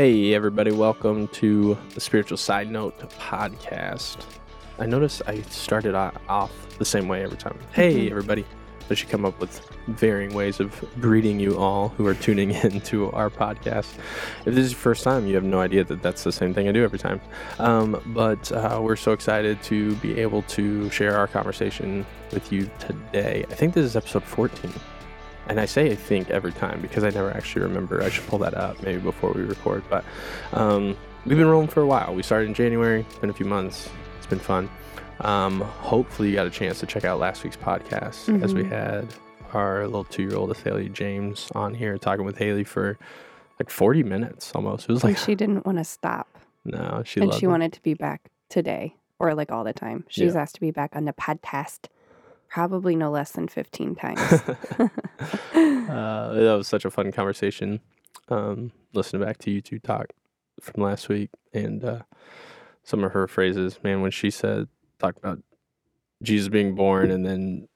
Hey, everybody, welcome to the Spiritual Side Note podcast. I notice I started off the same way every time. Hey, Mhm. everybody. I should come up with varying ways of greeting you all who are tuning in to our podcast. If this is your first time, you have no idea that that's the same thing I do every time. Um, but uh, we're so excited to be able to share our conversation with you today. I think this is episode 14. And I say I think every time because I never actually remember. I should pull that up maybe before we record. But um, we've been rolling for a while. We started in January. It's been a few months. It's been fun. Um, hopefully, you got a chance to check out last week's podcast as we Mhm. had our little two-year-old Athalia James on here talking with Haley for like 40 minutes almost. It was like and she didn't want to stop. no, she and she it. wanted to be back today or like all the time. She's was asked to be back on the podcast probably no less than 15 times. uh, that was such a fun conversation. Um, listening back to you two talk from last week and uh, some of her phrases, man, when she said talked about Jesus being born and then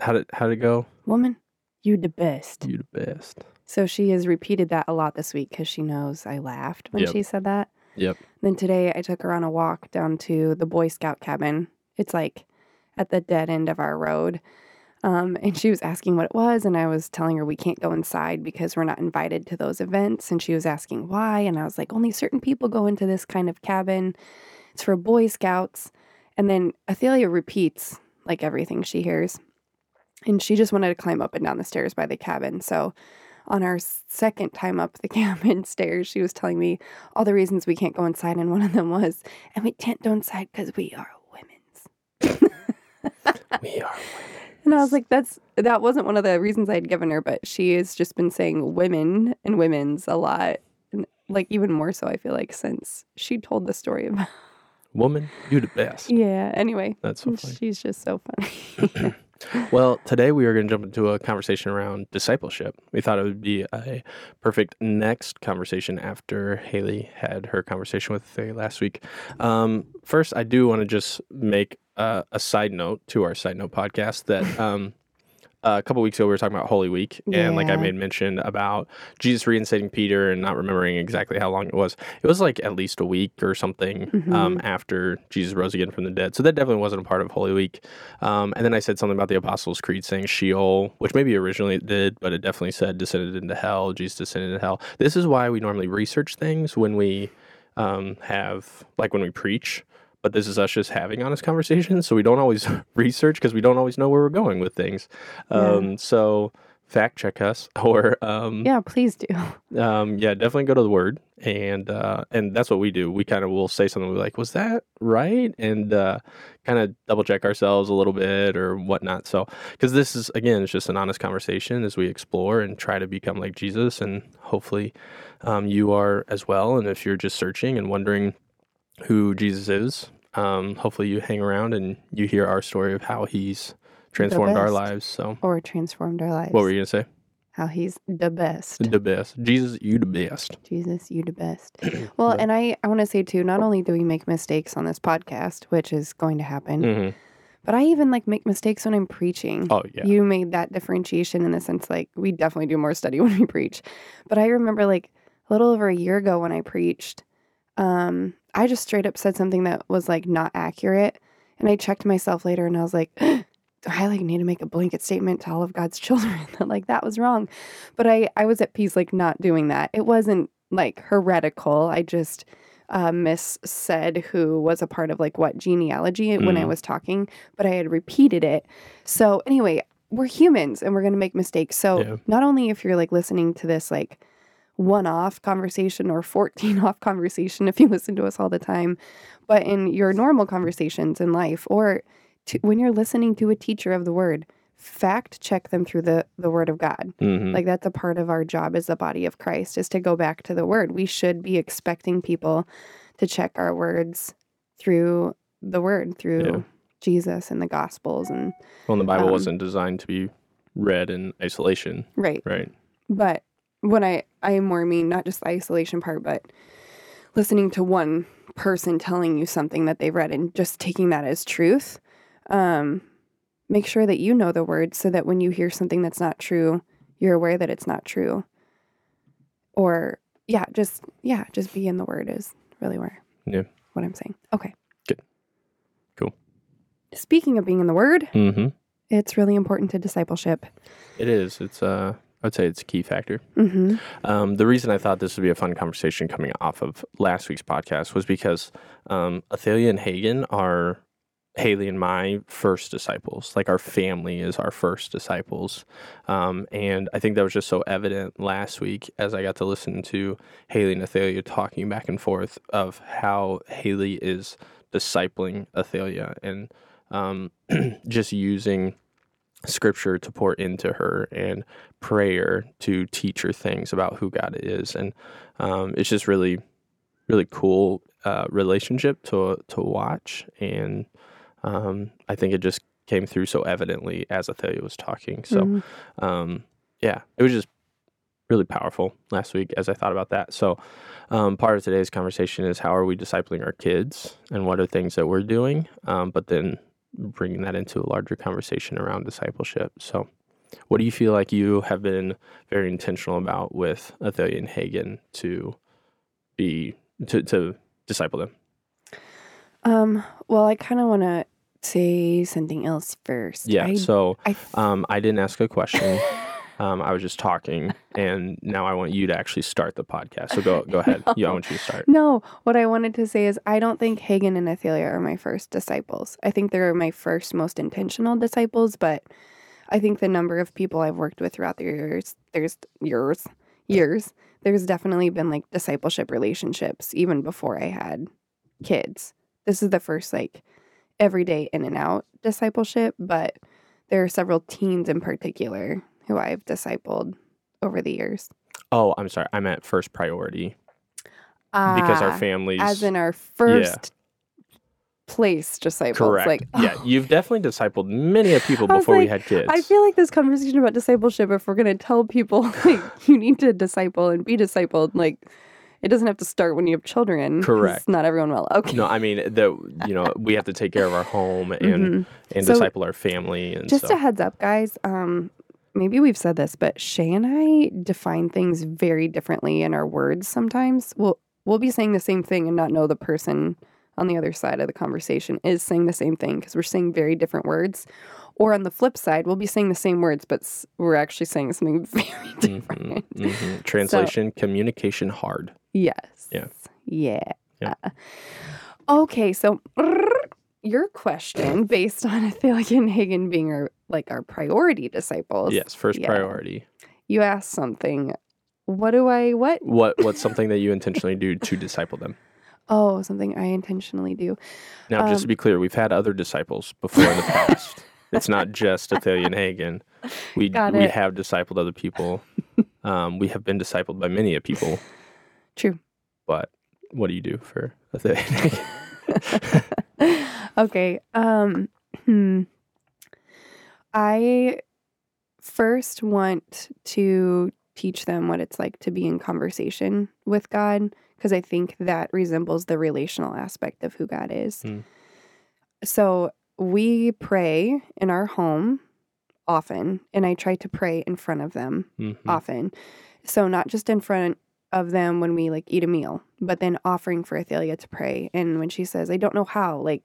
how did how did it go? Woman, you the best. You the best. So she has repeated that a lot this week because she knows I laughed when Yep. she said that. Yep. Then today I took her on a walk down to the Boy Scout cabin. It's like at the dead end of our road. Um, and she was asking what it was, and I was telling her we can't go inside because we're not invited to those events. And she was asking why, and I was like, only certain people go into this kind of cabin. It's for Boy Scouts. And then Athalia repeats like everything she hears, and she just wanted to climb up and down the stairs by the cabin. So on our second time up the cabin stairs, she was telling me all the reasons we can't go inside, and one of them was, and we can't go inside because we are. We are. And I was like, that's that wasn't one of the reasons I'd given her, but she has just been saying women and women's a lot. And like even more so, I feel like since she told the story about Woman, you're the best. Yeah, anyway. That's so funny. She's just so funny. Well, today we are going to jump into a conversation around discipleship. We thought it would be a perfect next conversation after Haley had her conversation with Faye last week. Um, first, I do want to just make uh, a side note to our side note podcast that um, a couple weeks ago we were talking about Holy Week, and like I made mention about Jesus reinstating Peter and not remembering exactly how long it was. It was like at least a week or something um, after Jesus rose again from the dead. So that definitely wasn't a part of Holy Week. Um, and then I said something about the Apostles' Creed saying Sheol, which maybe originally it did, but it definitely said descended into hell. Jesus descended into hell. This is why we normally research things when we um, have, like when we preach. But this is us just having honest conversations. So we don't always research because we don't always know where we're going with things. Um, So fact check us or um, yeah, please do. um, yeah, definitely go to the word, and uh, and that's what we do. We kind of will say something like, was that right? And uh, kind of double check ourselves a little bit or whatnot. So because this is again, it's just an honest conversation as we explore and try to become like Jesus, and hopefully um, you are as well. And if you're just searching and wondering who Jesus is, um, hopefully you hang around and you hear our story of how He's transformed our lives. So Or transformed our lives. what were you gonna say? How he's the best. The best, Jesus, you the best. Jesus, you the best. Well, But- and I, I want to say too, not only do we make mistakes on this podcast, which is going to happen, hmm but I even like make mistakes when I'm preaching. Oh yeah. You made that differentiation in the sense like we definitely do more study when we preach. But I remember like a little over a year ago when I preached, um, I just straight up said something that was like not accurate. And I checked myself later and I was like, do I like need to make a blanket statement to all of God's children that like that was wrong. But I, I was at peace like not doing that. It wasn't like heretical. I just uh, miss said who was a part of like what genealogy when I Mm. was talking, but I had repeated it. So anyway, we're humans and we're going to make mistakes. So Yeah. not only if you're like listening to this like one off conversation or 14 off conversation if you listen to us all the time, but in your normal conversations in life or to, when you're listening to a teacher of the word, fact check them through the the word of God. Mhm. Like that's a part of our job as the body of Christ is to go back to the word. We should be expecting people to check our words through the word, through Yeah. Jesus and the gospels and well, the Bible um, wasn't designed to be read in isolation, right. right? But when I I more mean not just the isolation part, but listening to one person telling you something that they've read and just taking that as truth. Um, make sure that you know the word so that when you hear something that's not true, you're aware that it's not true. Or yeah, just yeah, just be in the word is really where Yeah. what I'm saying. Okay. Good. Cool. Speaking of being in the word, Mm-hmm. it's really important to discipleship. It is. It's uh I'd say it's a key factor. hmm Um, the reason I thought this would be a fun conversation coming off of last week's podcast was because um, Athalia and Hagen are Haley and my first disciples. Like our family is our first disciples. Um, and I think that was just so evident last week as I got to listen to Haley and Athalia talking back and forth of how Haley is discipling Athalia and um, just using scripture to pour into her and prayer to teach her things about who God is. And um, it's just really, really cool uh, relationship to to watch. And um, I think it just came through so evidently as Athalia was talking. So Mhm. um, yeah, it was just really powerful last week as I thought about that. So um, part of today's conversation is how are we discipling our kids and what are things that we're doing, um, but then bringing that into a larger conversation around discipleship. So what do you feel like you have been very intentional about with Athalia and Hagen to be to, to disciple them? Um, well, I kind of want to say something else first. Yeah. I, so I, um, I didn't ask a question. Um, I was just talking, and now I want you to actually start the podcast. So go go ahead. Yeah, I want you to start. no, what I wanted to say is I don't think Hagen and Athalia are my first disciples. I think they're my first most intentional disciples, but I think the number of people I've worked with throughout the years, there's years, years, there's definitely been like discipleship relationships even before I had kids. This is the first like everyday in and out discipleship, but there are several teens in particular who I've discipled over the years. Oh, I'm sorry. I meant first priority because our Ah, families. as in our first place disciples. correct. Like, yeah, you've definitely discipled many of people before we had kids. I feel like this conversation about discipleship, if we're going to tell people like you need to disciple and be discipled, like it doesn't have to start when you have children. Correct. Not everyone will. Okay. no, I mean the you know we have to take care of our home and Mhm. and So, disciple our family and Just so a heads up, guys. Um, maybe we've said this, but Shay and I define things very differently in our words. Sometimes we'll we'll be saying the same thing and not know the person on the other side of the conversation is saying the same thing because we're saying very different words. Or on the flip side, we'll be saying the same words, but we're actually saying something very Mhm, different. mhm. translation communication hard. Yes. Yeah. Yeah. Yeah. Okay, so your question based on Athalia and Hagen being our like our priority disciples. Yes, first yeah. priority. You asked something. What do I what? What what's something that you intentionally do to disciple them? Oh, something I intentionally do. Now, just Um, to be clear, we've had other disciples before in the past. it's not just Athalia and Hagen. We we have discipled other people. Um, we have been discipled by many a people. True. But what do you do for Athalia and Hagen? okay. Um hmm. I first want to teach them what it's like to be in conversation with God because I think that resembles the relational aspect of who God is. Hmm. So we pray in our home often, and I try to pray in front of them Mhm. often. So not just in front of them when we like eat a meal, but then offering for Athalia to pray. And when she says, I don't know how, like,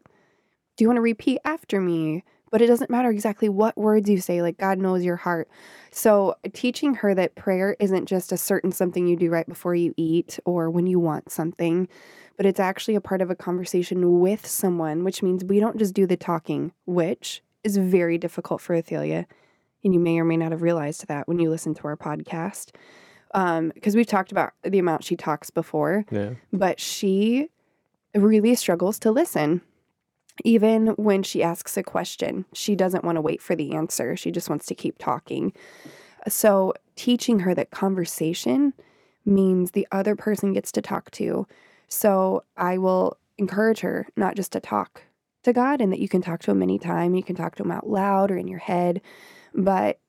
do you want to repeat after me? But it doesn't matter exactly what words you say, like God knows your heart. So teaching her that prayer isn't just a certain something you do right before you eat or when you want something, but it's actually a part of a conversation with someone, which means we don't just do the talking, which is very difficult for Athalia. And you may or may not have realized that when you listen to our podcast. Um, because we've talked about the amount she talks before, Yeah. but she really struggles to listen. Even when she asks a question, she doesn't want to wait for the answer. She just wants to keep talking. So, teaching her that conversation means the other person gets to talk to. So, I will encourage her not just to talk to God and that you can talk to him anytime, you can talk to him out loud or in your head, but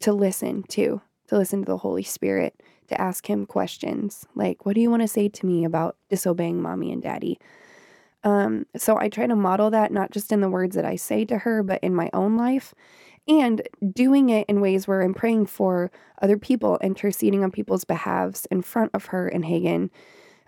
to listen too, to listen to the Holy Spirit, to ask him questions like, What do you want to say to me about disobeying mommy and daddy? Um, so I try to model that not just in the words that I say to her, but in my own life. and doing it in ways where I'm praying for other people, interceding on people's behalves in front of her and Hagen.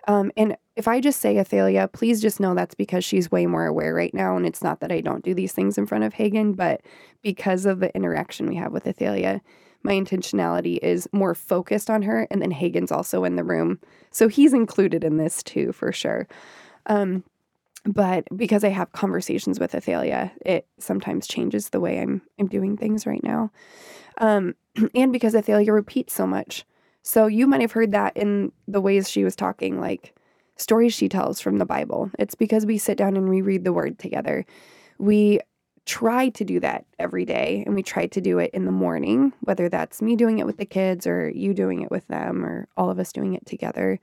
Um, and if I just say Athalia, please just know that's because she's way more aware right now. And it's not that I don't do these things in front of Hagen, but because of the interaction we have with Athalia, my intentionality is more focused on her. And then Hagen's also in the room. So he's included in this too, for sure. Um, but because I have conversations with Athalia, it sometimes changes the way I'm I'm doing things right now. Um, and because Athalia repeats so much. So you might have heard that in the ways she was talking, like stories she tells from the Bible. It's because we sit down and reread the word together. We try to do that every day and we try to do it in the morning, whether that's me doing it with the kids or you doing it with them or all of us doing it together.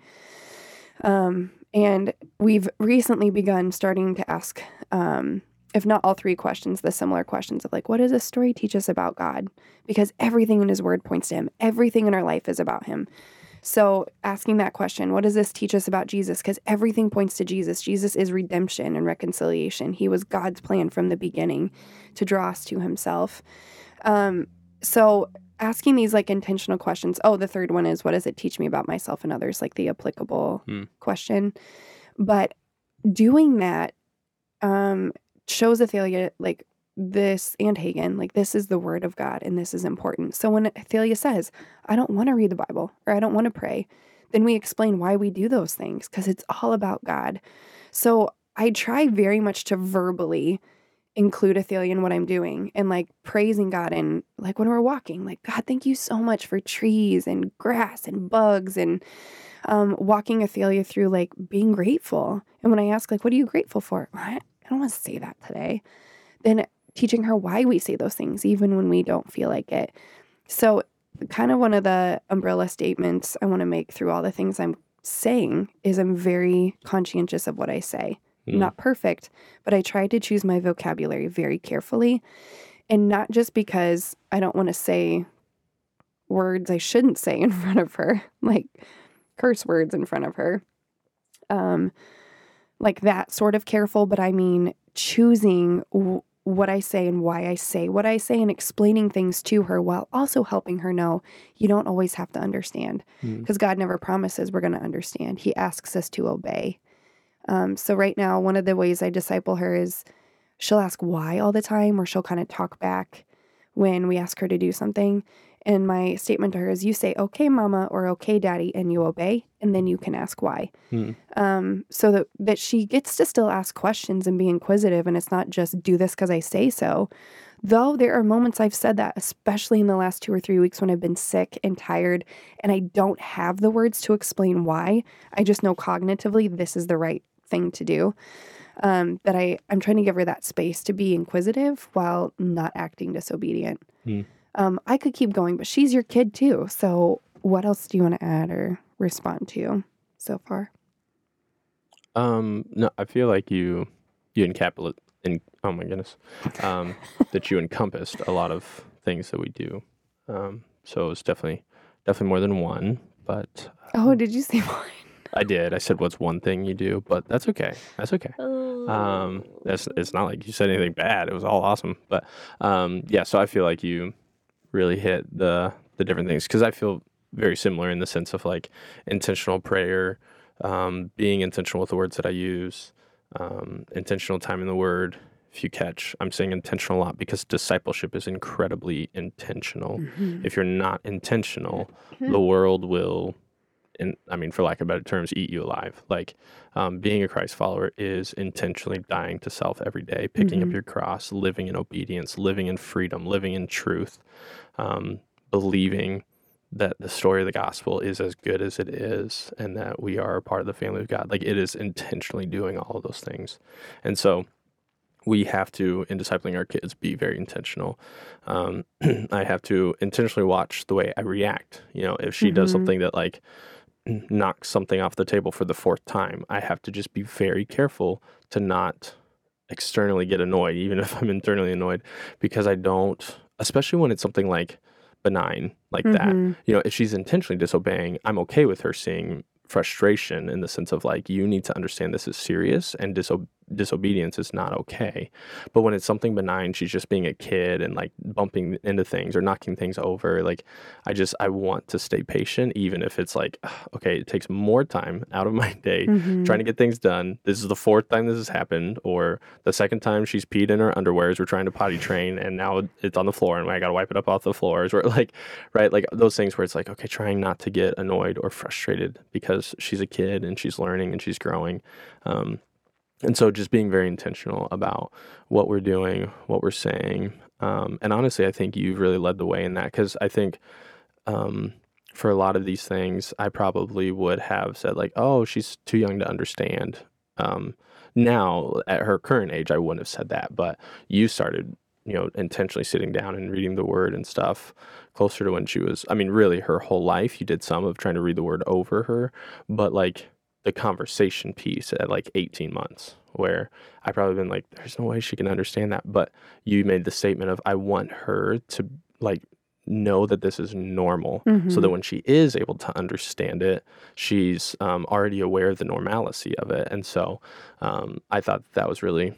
Um, and we've recently begun starting to ask, um, if not all three questions, the similar questions of like, what does this story teach us about God? Because everything in His Word points to Him, everything in our life is about Him. So, asking that question, what does this teach us about Jesus? Because everything points to Jesus. Jesus is redemption and reconciliation. He was God's plan from the beginning to draw us to Himself. Um, so, asking these like intentional questions. Oh, the third one is what does it teach me about myself and others? Like the applicable Hmm. question. But doing that um, shows Athalia like this and Hagen, like this is the word of God and this is important. So when Athalia says, I don't want to read the Bible or I don't want to pray, then we explain why we do those things because it's all about God. So I try very much to verbally include Athalia in what I'm doing and like praising God and like when we're walking, like, God, thank you so much for trees and grass and bugs and um, walking Athalia through like being grateful. And when I ask, like, what are you grateful for? I, I don't want to say that today. Then teaching her why we say those things, even when we don't feel like it. So, kind of one of the umbrella statements I want to make through all the things I'm saying is I'm very conscientious of what I say. Mm. Not perfect, but I try to choose my vocabulary very carefully. And not just because I don't want to say words I shouldn't say in front of her, like curse words in front of her. Um, like that sort of careful, but I mean choosing w- what I say and why I say what I say and explaining things to her while also helping her know you don't always have to understand Mm. because God never promises we're going to understand. He asks us to obey. Um, so, right now, one of the ways I disciple her is she'll ask why all the time, or she'll kind of talk back when we ask her to do something. And my statement to her is you say, okay, mama, or okay, daddy, and you obey, and then you can ask why. Mm. Um, so that, that she gets to still ask questions and be inquisitive, and it's not just do this because I say so. Though there are moments I've said that, especially in the last two or three weeks when I've been sick and tired, and I don't have the words to explain why. I just know cognitively this is the right thing to do. Um, that I, I'm trying to give her that space to be inquisitive while not acting disobedient. Hmm. Um, I could keep going, but she's your kid too. So, what else do you want to add or respond to so far? Um, no, I feel like you you encapsulate in oh my goodness, um, that you encompassed a lot of things that we do. Um, so it's definitely definitely more than one, but Oh, did you say mine? I did. I said what's one thing you do, but that's okay. That's okay. Um, that's it's not like you said anything bad. It was all awesome, but um, yeah. So I feel like you really hit the the different things because I feel very similar in the sense of like intentional prayer, um, being intentional with the words that I use, um, intentional time in the Word. If you catch, I'm saying intentional a lot because discipleship is incredibly intentional. If you're not intentional, the world will and I mean, for lack of better terms, eat you alive. Like um, being a Christ follower is intentionally dying to self every day, picking up Mhm. your cross, living in obedience, living in freedom, living in truth, um, believing that the story of the gospel is as good as it is and that we are a part of the family of God. Like it is intentionally doing all of those things. And so we have to, in discipling our kids, be very intentional. Um, I have to intentionally watch the way I react. You know, if she does Mhm. something that like knocks something off the table for the fourth time, I have to just be very careful to not externally get annoyed, even if I'm internally annoyed, because I don't, especially when it's something like benign like that. Mhm. You know, if she's intentionally disobeying, I'm okay with her seeing frustration in the sense of like, you need to understand this is serious and diso- disobedience is not okay. But when it's something benign, she's just being a kid and like bumping into things or knocking things over. Like, I just, I want to stay patient, even if it's like, okay, it takes more time out of my day mm-hmm. trying to get things done. This is the fourth time this has happened, or the second time she's peed in her underwear as we're trying to potty train and now it's on the floor and I got to wipe it up off the floors. Or like, right, like those things where it's like, okay, trying not to get annoyed or frustrated because she's a kid and she's learning and she's growing. Um, and so just being very intentional about what we're doing, what we're saying. Um, and honestly, I think you've really led the way in that because I think um, for a lot of these things, I probably would have said, like, oh, she's too young to understand. Um, now, at her current age, I wouldn't have said that, but you started, you know, intentionally sitting down and reading the word and stuff closer to when she was, I mean, really her whole life. You did some of trying to read the word over her, but like, the conversation piece at like 18 months where I probably been like, there's no way she can understand that. But you made the statement of, I want her to like know that this is normal mm-hmm. so that mm-hmm. when she is able to understand it, she's um, already aware of the normalcy of it. And so um, I thought that was really,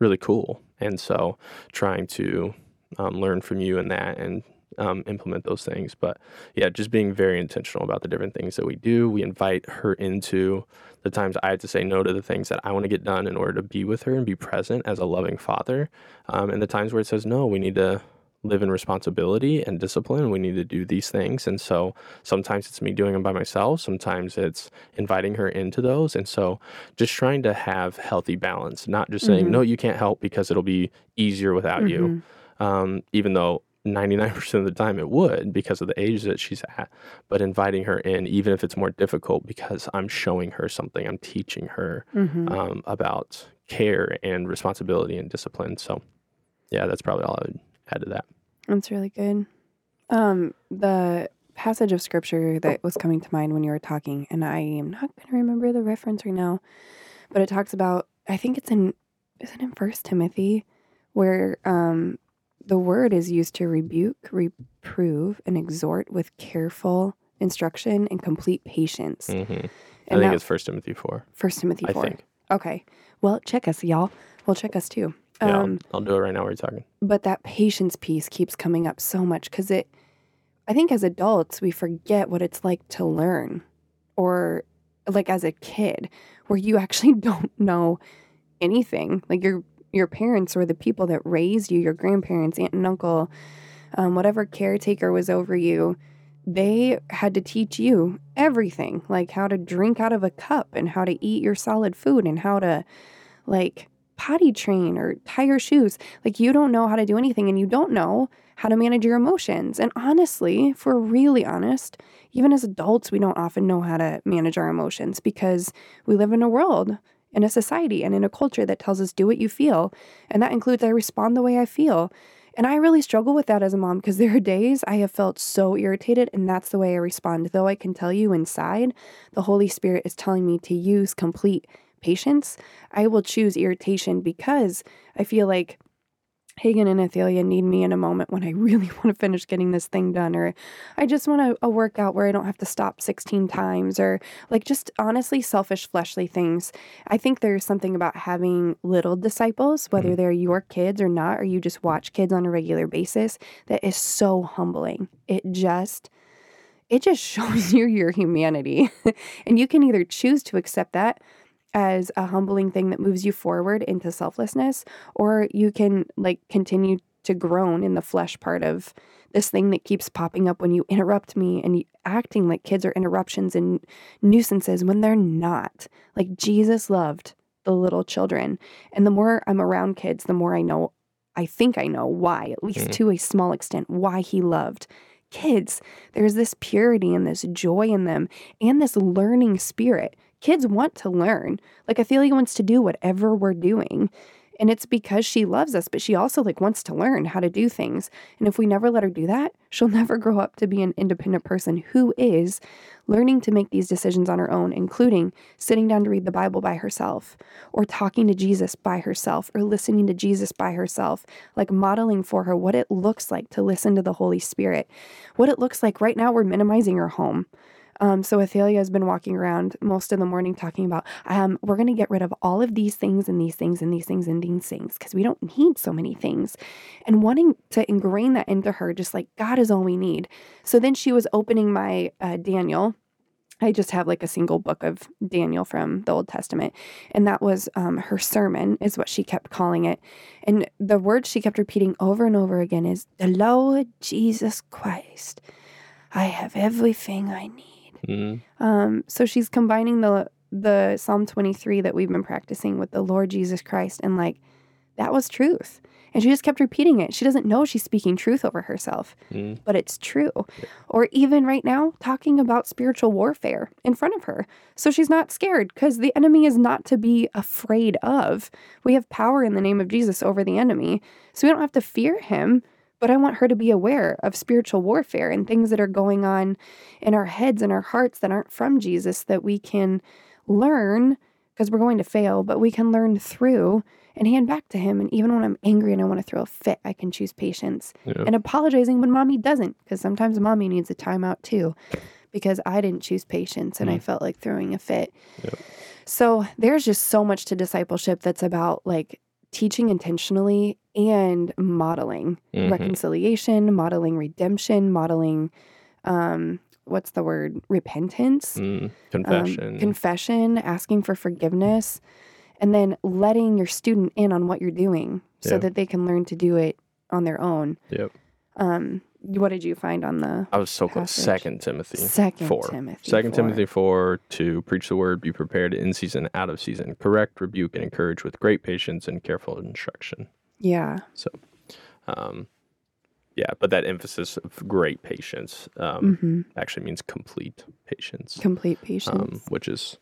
really cool. And so trying to um, learn from you in that and um, implement those things. But yeah, just being very intentional about the different things that we do. We invite her into the times I have to say no to the things that I want to get done in order to be with her and be present as a loving father. Um, and the times where it says no, we need to live in responsibility and discipline. We need to do these things. And so sometimes it's me doing them by myself. Sometimes it's inviting her into those. And so just trying to have healthy balance, not just saying, mm-hmm. no, you can't help because it'll be easier without mm-hmm. you. Um, even though 99% of the time it would because of the age that she's at, but inviting her in, even if it's more difficult, because I'm showing her something, I'm teaching her mm-hmm. um, about care and responsibility and discipline. So, yeah, that's probably all I would add to that. That's really good. Um, the passage of scripture that was coming to mind when you were talking, and I am not going to remember the reference right now, but it talks about, I think it's in, is it in First Timothy, where um, the word is used to rebuke, reprove, and exhort with careful instruction and complete patience. Mm-hmm. I think that, it's First Timothy four. First Timothy four. I think. Okay. Well, check us, y'all. Well, check us too. Yeah, um, I'll, I'll, do it right now. While we're talking. But that patience piece keeps coming up so much because it. I think as adults we forget what it's like to learn, or like as a kid, where you actually don't know anything. Like you're your parents or the people that raised you, your grandparents, aunt and uncle, um, whatever caretaker was over you, they had to teach you everything like how to drink out of a cup and how to eat your solid food and how to like potty train or tie your shoes. Like you don't know how to do anything and you don't know how to manage your emotions. And honestly, if we're really honest, even as adults, we don't often know how to manage our emotions because we live in a world in a society and in a culture that tells us do what you feel. And that includes I respond the way I feel. And I really struggle with that as a mom because there are days I have felt so irritated and that's the way I respond. Though I can tell you inside, the Holy Spirit is telling me to use complete patience, I will choose irritation because I feel like Hagen and Athalia need me in a moment when I really want to finish getting this thing done, or I just want a, a, workout where I don't have to stop 16 times, or like just honestly selfish, fleshly things. I think there's something about having little disciples, whether mm-hmm. they're your kids or not, or you just watch kids on a regular basis, that is so humbling. It just it just shows you your humanity. and you can either choose to accept that as a humbling thing that moves you forward into selflessness, or you can like continue to groan in the flesh part of this thing that keeps popping up when you interrupt me and acting like kids are interruptions and nuisances when they're not. Like Jesus loved the little children. And the more I'm around kids, the more I know, I think I know why, at least mm. to a small extent, why he loved kids. There's this purity and this joy in them and this learning spirit kids want to learn. Like Athalia wants to do whatever we're doing. And it's because she loves us, but she also like wants to learn how to do things. And if we never let her do that, she'll never grow up to be an independent person who is learning to make these decisions on her own, including sitting down to read the Bible by herself, or talking to Jesus by herself, or listening to Jesus by herself, like modeling for her what it looks like to listen to the Holy Spirit. What it looks like right now, we're minimizing her home. Um, so Athalia has been walking around most of the morning talking about, um, we're going to get rid of all of these things and these things and these things and these things because we don't need so many things. And wanting to ingrain that into her, just like God is all we need. So then she was opening my uh, Daniel. I just have like a single book of Daniel from the Old Testament. And that was um, her sermon, is what she kept calling it. And the word she kept repeating over and over again is, The Lord Jesus Christ. I have everything I need. Mm, Um, so she's combining the the Psalm 23 that we've been practicing with the Lord Jesus Christ and like that was truth. And she just kept repeating it. She doesn't know she's speaking truth over herself, mm, but it's true. Or even right now talking about spiritual warfare in front of her. So she's not scared because the enemy is not to be afraid of. We have power in the name of Jesus over the enemy. So we don't have to fear him. But I want her to be aware of spiritual warfare and things that are going on in our heads and our hearts that aren't from Jesus that we can learn because we're going to fail, but we can learn through and hand back to Him. And even when I'm angry and I want to throw a fit, I can choose patience yeah. and apologizing when mommy doesn't because sometimes mommy needs a timeout too because I didn't choose patience and I Mm. felt like throwing a fit. So there's just so much to discipleship that's about like teaching intentionally and modeling Mhm. reconciliation, modeling redemption, modeling um what's the word repentance, Mm, um, confession. confession, asking for forgiveness, and then letting your student in on what you're doing so Yeah. that they can learn to do it on their own. Yep. Um, what did you find on the I was so close. Second Timothy. Second four. Timothy? Second four? Timothy four to preach the word, be prepared in season, out of season, correct, rebuke, and encourage with great patience and careful instruction. Yeah. So, um, yeah, but that emphasis of great patience um, hmm actually means complete patience, Complete patience. um, which is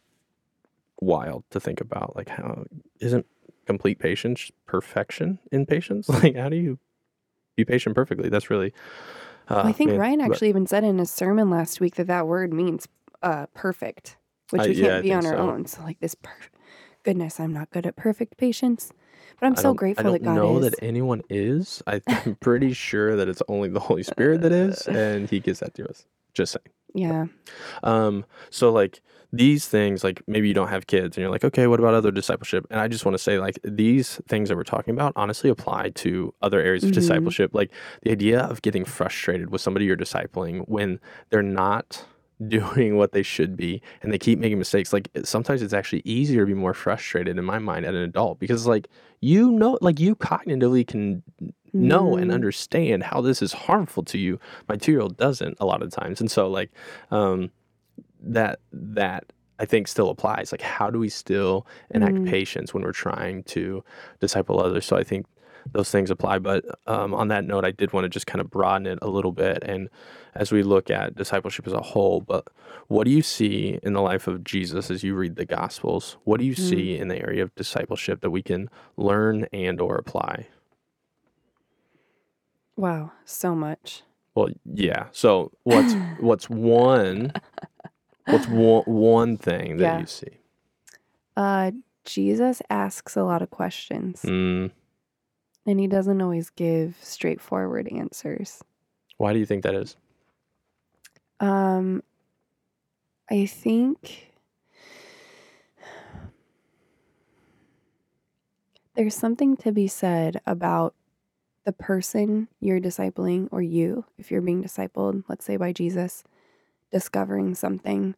wild to think about. Like, how isn't complete patience perfection in patience? Like, how do you be patient perfectly? That's really. Uh, Well, I think man, Ryan but- actually even said in his sermon last week that that word means uh, perfect, which I- we can't yeah, be on our so. own. So, like this, per- goodness, I'm not good at perfect patience, but I'm I so don't- grateful I don't that God know is. that anyone is. I- I'm pretty sure that it's only the Holy Spirit that is, and He gives that to us. Just saying. Yeah. Um, so like these things, like maybe you don't have kids and you're like, okay, what about other discipleship? And I just want to say, like, these things that we're talking about honestly apply to other areas of Mhm. discipleship. Like the idea of getting frustrated with somebody you're discipling when they're not doing what they should be and they keep making mistakes. Like sometimes it's actually easier to be more frustrated in my mind as an adult because like you know like you cognitively can know and Mm. understand how this is harmful to you. My two year old doesn't a lot of times. And so like um that that I think still applies. Like how do we still enact Mm. patience when we're trying to disciple others? So I think those things apply. But um, on that note, I did want to just kind of broaden it a little bit. And as we look at discipleship as a whole, but what do you see in the life of Jesus as you read the Gospels? What do you Mm. see in the area of discipleship that we can learn and or apply? Wow. So much. Well, yeah. So what's what's one what's one, one thing that Yeah. you see? Uh, Jesus asks a lot of questions, Mm, and he doesn't always give straightforward answers. why do you think that is? Um, I think there's something to be said about the person you're discipling, or you, if you're being discipled, let's say by Jesus, discovering something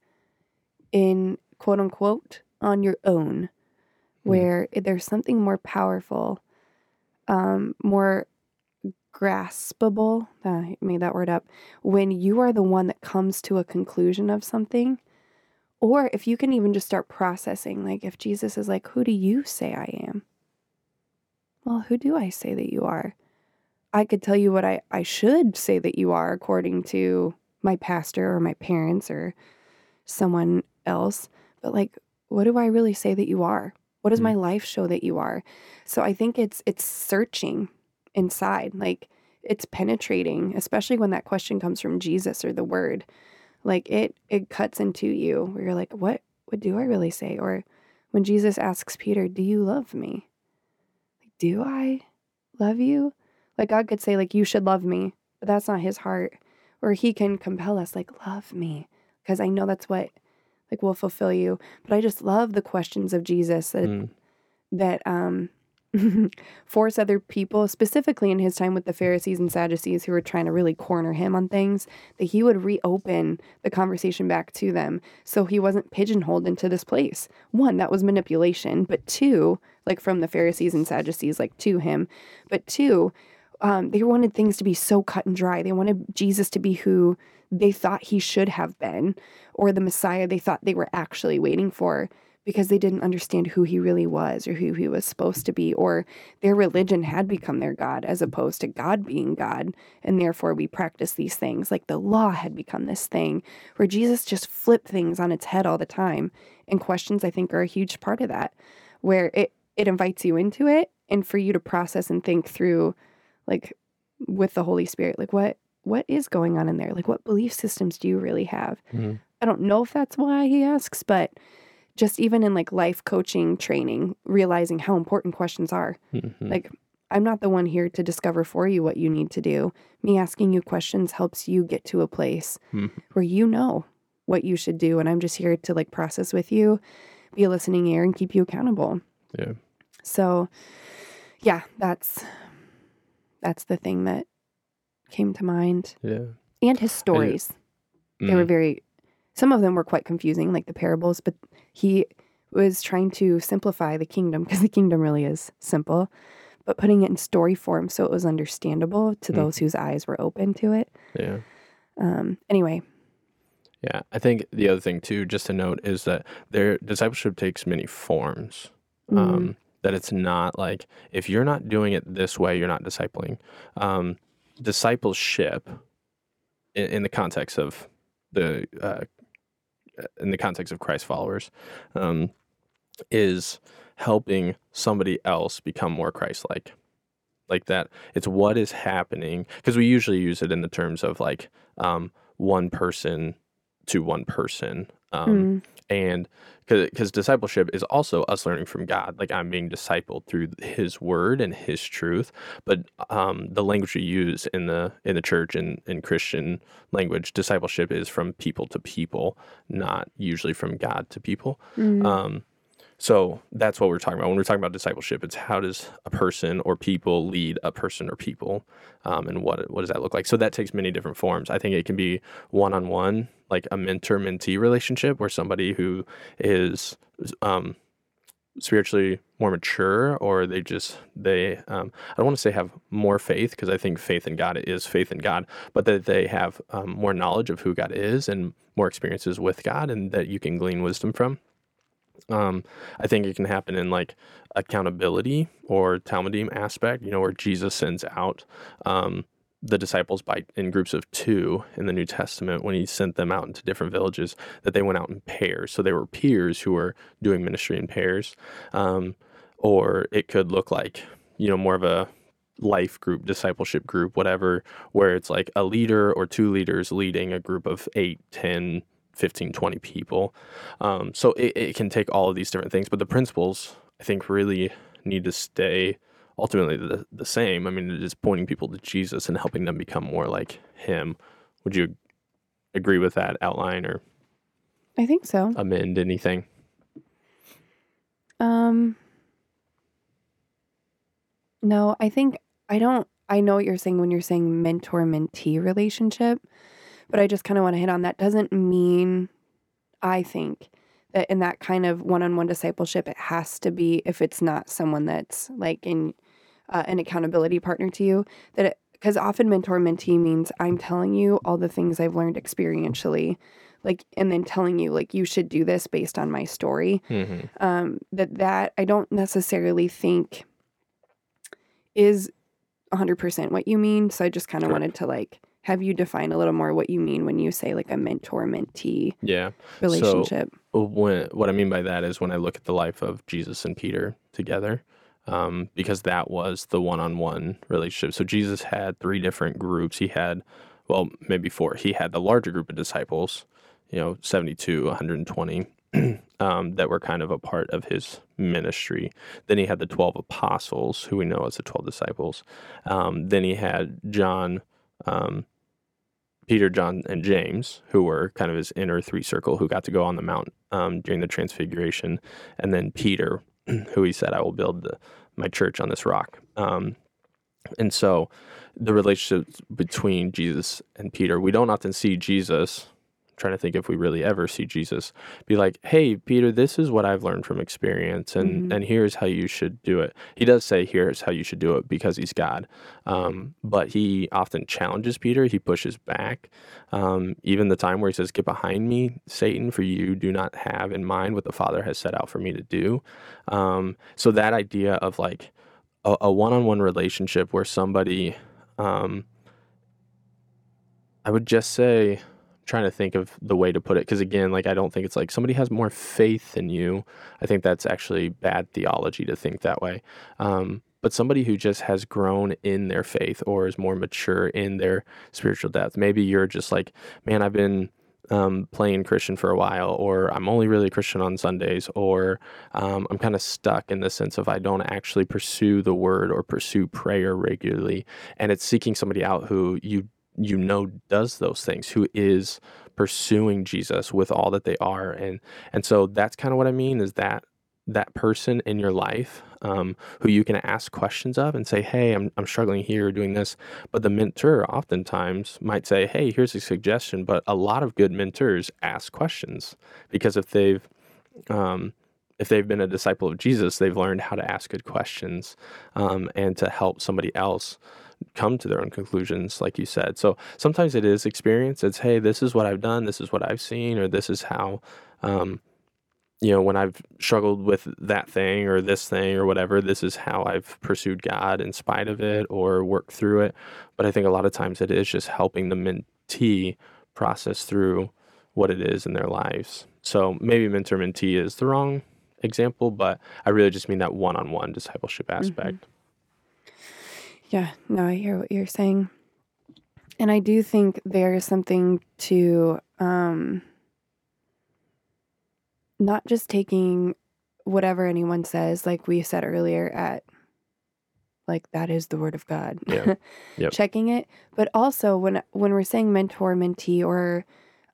in quote unquote on your own, where there's something more powerful, um, more graspable. Uh, I made that word up. When you are the one that comes to a conclusion of something, or if you can even just start processing, like if Jesus is like, Who do you say I am? Well, who do I say that you are? I could tell you what I, I should say that you are according to my pastor or my parents or someone else. But like, what do I really say that you are? What does Mm. my life show that you are? So I think it's it's searching inside. Like it's penetrating, especially when that question comes from Jesus or the word. Like it it cuts into you where you're like, what what do I really say? Or when Jesus asks Peter, Do you love me? Like, do I love you? Like God could say, like, you should love me, but that's not his heart. Or he can compel us, like, love me. because I know that's what like will fulfill you. But I just love the questions of Jesus that Mm. that um force other people, specifically in his time with the Pharisees and Sadducees who were trying to really corner him on things, that he would reopen the conversation back to them so he wasn't pigeonholed into this place. One, that was manipulation, but two, like from the Pharisees and Sadducees, like to him, but two, um, they wanted things to be so cut and dry. They wanted Jesus to be who they thought he should have been, or the Messiah they thought they were actually waiting for because they didn't understand who he really was or who he was supposed to be, or their religion had become their God as opposed to God being God. And therefore, we practice these things. Like the law had become this thing where Jesus just flipped things on its head all the time. And questions, I think, are a huge part of that, where it, it invites you into it and for you to process and think through, like with the Holy Spirit, like what what is going on in there? Like what belief systems do you really have? Mhm. I don't know if that's why he asks, but just even in like life coaching training, realizing how important questions are. Mhm. Like, I'm not the one here to discover for you what you need to do. Me asking you questions helps you get to a place Mhm. where you know what you should do. And I'm just here to like process with you, be a listening ear, and keep you accountable. Yeah. So, yeah, that's that's the thing that came to mind. Yeah. And his stories. They were Mm. very, some of them were quite confusing, like the parables, but he was trying to simplify the kingdom because the kingdom really is simple, but putting it in story form so it was understandable to Mm. those whose eyes were open to it. Yeah. Um, anyway, Yeah, I think the other thing too, just to note, is that their discipleship takes many forms. Mm. Um, that it's not like if you're not doing it this way, you're not discipling. Um, discipleship, in, in the context of the uh, in the context of Christ followers, um, is helping somebody else become more Christ-like. Like that, it's what is happening because we usually use it in the terms of like um, one person to one person. Um, mm, and because discipleship is also us learning from God, like I'm being discipled through His Word and His truth. But um, the language we use in the in the church and in Christian language, discipleship is from people to people, not usually from God to people. mm, Um, so that's what we're talking about when we're talking about discipleship. It's how does a person or people lead a person or people, um, and what what does that look like? So that takes many different forms. I think it can be one on one, like a mentor mentee relationship, where somebody who is um, spiritually more mature, or they just they um, I don't want to say have more faith because I think faith in God is faith in God, but that they have um, more knowledge of who God is and more experiences with God, and that you can glean wisdom from. Um, I think it can happen in like accountability or Talmidim aspect, you know, where Jesus sends out um, the disciples by in groups of two in the New Testament when he sent them out into different villages, that they went out in pairs. So they were peers who were doing ministry in pairs. Um, or it could look like, you know, more of a life group, discipleship group, whatever, where it's like a leader or two leaders leading a group of eight, ten, 15, 20 people. Um, so it, it can take all of these different things, but the principles, I think, really need to stay ultimately the, the same. I mean, it is pointing people to Jesus and helping them become more like Him. Would you agree with that outline or I think so. amend anything? Um, no, I think I don't. I know what you're saying when you're saying mentor mentee relationship, but I just kind of want to hit on that. Doesn't mean, I think, that in that kind of one on one discipleship, it has to be, if it's not someone that's like in uh, an accountability partner to you, that it, because often mentor mentee means I'm telling you all the things I've learned experientially, like, and then telling you, like, you should do this based on my story Mm-hmm. um, that that I don't necessarily think is 100% what you mean. So I just kind of Sure. wanted to like have you define a little more what you mean when you say like a mentor mentee Yeah. relationship. when what I mean by that is when I look at the life of Jesus and Peter together, um, because that was the one-on-one relationship. So Jesus had three different groups. He had, well, maybe four. He had the larger group of disciples, you know, seventy-two, one hundred and twenty, um, that were kind of a part of his ministry. Then he had the twelve apostles, who we know as the twelve disciples. Um, then he had John. Um, Peter, John, and James, who were kind of his inner three circle, who got to go on the mount um, during the transfiguration, and then Peter, who he said, "I will build the, my church on this rock." Um, and so, the relationship between Jesus and Peter, we don't often see Jesus trying to think if we really ever see Jesus be like, "Hey, Peter, this is what I've learned from experience, and Mhm. and here's how you should do it." He does say, "Here's how you should do it," because he's God, um, but he often challenges Peter. He pushes back. Um, even the time where he says, "Get behind me, Satan, for you do not have in mind what the Father has set out for me to do." Um, so that idea of like a, a one-on-one relationship where somebody um, I would just say trying to think of the way to put it because again like i don't think it's like somebody has more faith than you. I think that's actually bad theology to think that way. Um, but somebody who just has grown in their faith or is more mature in their spiritual depth. Maybe you're just like man i've been um, playing christian for a while or i'm only really christian on sundays or um, i'm kind of stuck in the sense of i don't actually pursue the word or pursue prayer regularly. And it's seeking somebody out who you you know does those things who is pursuing jesus with all that they are and and so that's kind of what i mean is that that person in your life um, who you can ask questions of and say hey I'm, I'm struggling here doing this but the mentor oftentimes might say hey here's a suggestion but a lot of good mentors ask questions because if they've um, if they've been a disciple of jesus they've learned how to ask good questions um, and to help somebody else come to their own conclusions, like you said. So sometimes it is experience. It's, hey, this is what I've done, this is what I've seen, or this is how, um, you know, when I've struggled with that thing or this thing or whatever, this is how I've pursued God in spite of it or worked through it. But I think a lot of times it is just helping the mentee process through what it is in their lives. So maybe mentor mentee is the wrong example, but I really just mean that one on one discipleship aspect. Yeah, no, I hear what you're saying. And I do think there is something to um, not just taking whatever anyone says, like we said earlier, at like that is the word of God. Yeah. Yep. Checking it, but also when when we're saying mentor, mentee, or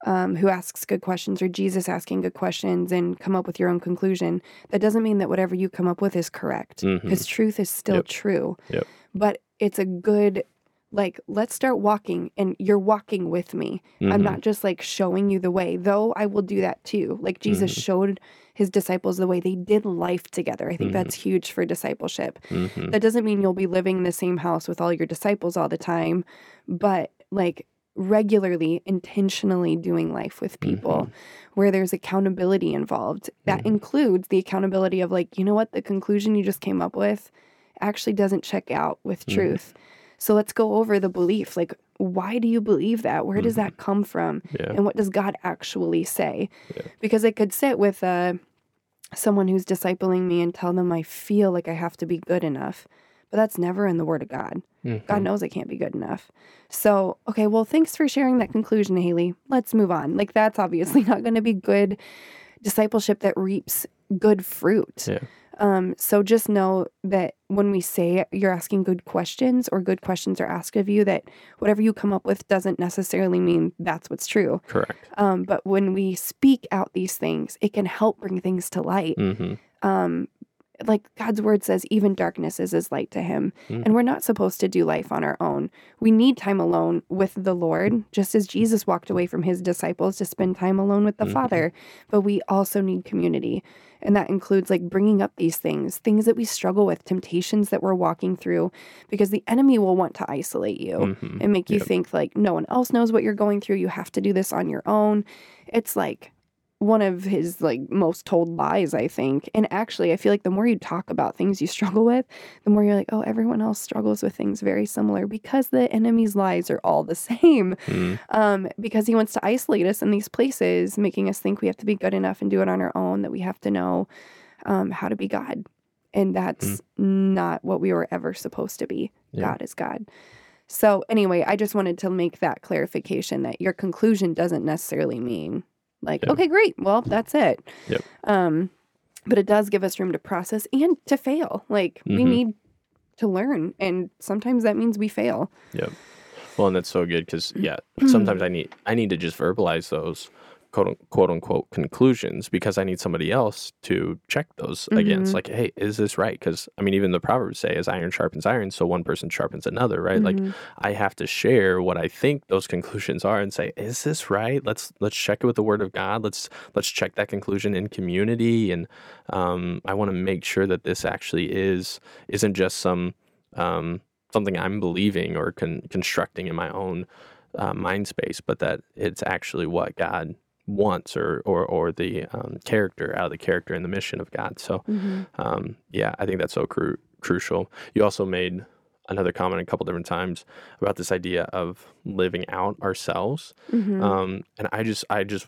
um, who asks good questions, or Jesus asking good questions, and come up with your own conclusion, that doesn't mean that whatever you come up with is correct, Mhm. because truth is still Yep. true. Yep. But it's a good like let's start walking and you're walking with me i'm Mhm. not just like showing you the way though i will do that too like jesus Mhm. showed his disciples the way they did life together i think Mhm. that's huge for discipleship Mhm. that doesn't mean you'll be living in the same house with all your disciples all the time but like regularly intentionally doing life with people where there's accountability involved that Mhm. includes the accountability of like you know what the conclusion you just came up with actually doesn't check out with Mhm. truth so let's go over the belief like why do you believe that where does that come from Yeah. and what does god actually say Yeah. because i could sit with uh, someone who's discipling me and tell them i feel like i have to be good enough but that's never in the word of god Mhm. God knows I can't be good enough. So, okay, well, thanks for sharing that conclusion, Haley. Let's move on. Like, that's obviously not going to be good discipleship that reaps good fruit. Yeah. Um, so just know that when we say you're asking good questions or good questions are asked of you, that whatever you come up with doesn't necessarily mean that's what's true. Correct. Um, but when we speak out these things, it can help bring things to light hmm um like God's word says even darkness is as light to him Mm. and we're not supposed to do life on our own we need time alone with the Lord just as Jesus walked away from his disciples to spend time alone with the Mhm. Father but we also need community and that includes like bringing up these things things that we struggle with temptations that we're walking through because the enemy will want to isolate you hmm and make you Yep. think like no one else knows what you're going through you have to do this on your own it's like one of his like most told lies i think. And actually i feel like the more you talk about things you struggle with the more you're like oh everyone else struggles with things very similar because the enemy's lies are all the same. Mm um, because he wants to isolate us in these places making us think we have to be good enough and do it on our own that we have to know um, how to be god. And that's not what we were ever supposed to be. Yeah. god is god. So anyway i just wanted to make that clarification that your conclusion doesn't necessarily mean like Yeah. okay great well that's it Yep. um but it does give us room to process and to fail like we Mhm. need to learn and sometimes that means we fail Yep. Well, and that's so good because yeah, sometimes I need I need to just verbalize those quote quote unquote conclusions because I need somebody else to check those against. Mhm. Like, hey, is this right? Because I mean, even the proverbs say, "As iron sharpens iron, so one person sharpens another." Right? Like, Mhm. I have to share what I think those conclusions are and say, "Is this right?" Let's let's check it with the Word of God. Let's let's check that conclusion in community, and um, I want to make sure that this actually is isn't just some um, something I'm believing or con- constructing in my own uh, mind space, but that it's actually what God wants or or or the um, character out of the character and the mission of God. So Mhm. um, yeah, I think that's so cru- crucial. You also made another comment a couple different times about this idea of living out ourselves. Mhm. Um, and I just I just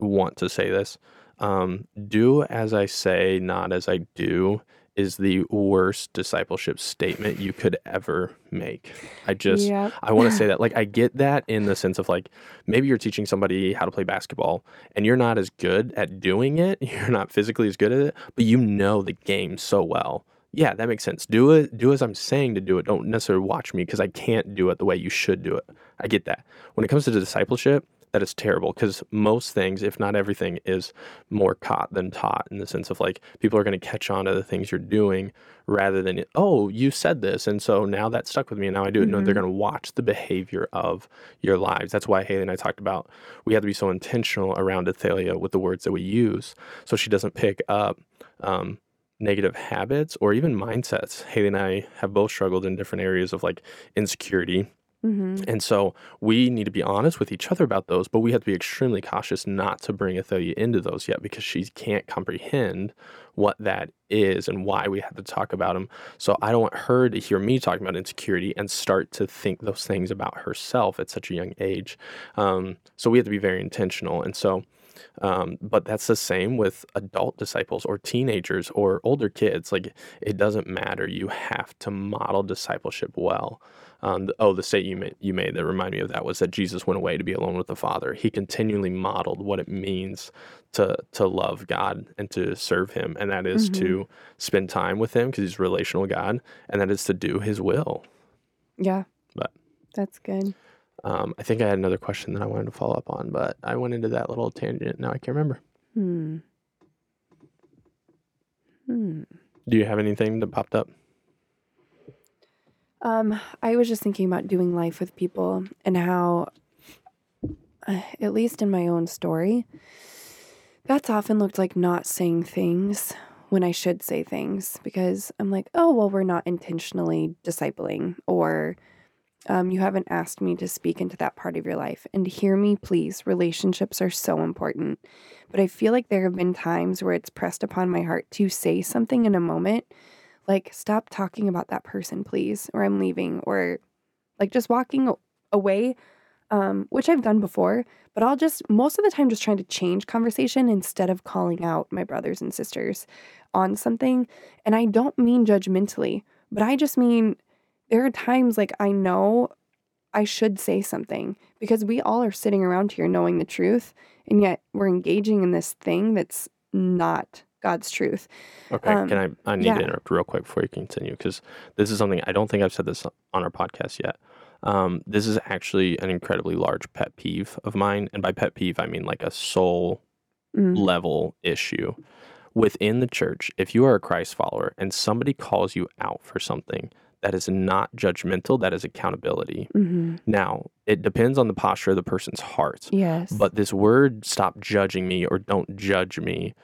want to say this. Um, do as I say, not as I do is the worst discipleship statement you could ever make. I just Yep. I want to say that like I get that in the sense of like maybe you're teaching somebody how to play basketball and you're not as good at doing it, you're not physically as good at it, but you know the game so well. Yeah, that makes sense. Do it do as I'm saying to do it. Don't necessarily watch me because I can't do it the way you should do it. I get that. When it comes to discipleship, that is terrible because most things, if not everything, is more caught than taught in the sense of like people are going to catch on to the things you're doing rather than, oh, you said this. And so now that stuck with me and now I do it. No, they're Mhm. going to watch the behavior of your lives. That's why Haley and I talked about we have to be so intentional around Athalia with the words that we use so she doesn't pick up um, negative habits or even mindsets. Haley and I have both struggled in different areas of like insecurity Mhm. and so we need to be honest with each other about those, but we have to be extremely cautious not to bring Athalia into those yet because she can't comprehend what that is and why we have to talk about them. So I don't want her to hear me talking about insecurity and start to think those things about herself at such a young age. Um, so we have to be very intentional. And so, um, but that's the same with adult disciples or teenagers or older kids. Like it doesn't matter. You have to model discipleship well. Um, oh, the state you made, you made that remind me of that was that Jesus went away to be alone with the Father. He continually modeled what it means to to love God and to serve Him, and that is to spend time with Him because He's a relational God, and that is to do His will. Yeah. But- that's good. Um, I think I had another question that I wanted to follow up on, but I went into that little tangent. Now I can't remember. Hmm. Hmm. Do you have anything that popped up? Um, I was just thinking about doing life with people and how, uh, at least in my own story, that's often looked like not saying things when I should say things because I'm like, oh, well, we're not intentionally discipling, or um, you haven't asked me to speak into that part of your life. And hear me, please, relationships are so important. But I feel like there have been times where it's pressed upon my heart to say something in a moment like stop talking about that person please or i'm leaving or like just walking away um, which i've done before but i'll just most of the time just trying to change conversation instead of calling out my brothers and sisters on something and i don't mean judgmentally but i just mean there are times like i know i should say something because we all are sitting around here knowing the truth and yet we're engaging in this thing that's not god's truth Okay, Um, can I? I need yeah. to interrupt real quick before you continue because this is something I don't think I've said this on our podcast yet. Um, this is actually an incredibly large pet peeve of mine, and by pet peeve I mean like a soul Mm, level issue within the church. If you are a Christ follower and somebody calls you out for something, that is not judgmental. That is accountability. mhm. Now, it depends on the posture of the person's heart. yes But this word, stop judging me or don't judge me,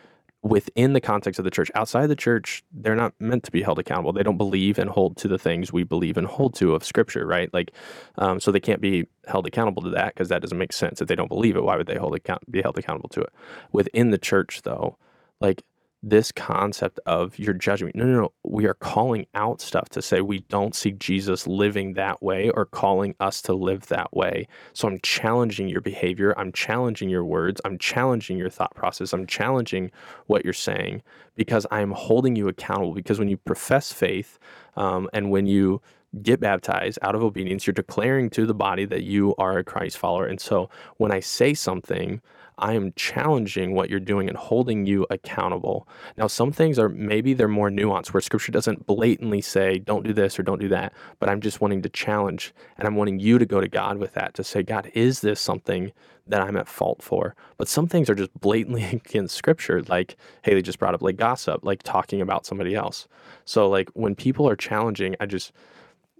within the context of the church, outside the church, they're not meant to be held accountable. They don't believe and hold to the things we believe and hold to of Scripture, right? Like, um, so they can't be held accountable to that because that doesn't make sense. If they don't believe it, why would they hold account be held accountable to it? Within the church, though, like this concept of your judgment. No, no, no. We are calling out stuff to say we don't see Jesus living that way or calling us to live that way. So I'm challenging your behavior. I'm challenging your words. I'm challenging your thought process. I'm challenging what you're saying because I'm holding you accountable. Because when you profess faith um, and when you get baptized out of obedience. You're declaring to the body that you are a Christ follower. And so when I say something, I am challenging what you're doing and holding you accountable. Now, some things are maybe they're more nuanced where scripture doesn't blatantly say, don't do this or don't do that, but I'm just wanting to challenge and I'm wanting you to go to God with that to say, God, is this something that I'm at fault for? But some things are just blatantly against scripture, like Haley just brought up, like gossip, like talking about somebody else. So, like when people are challenging, I just,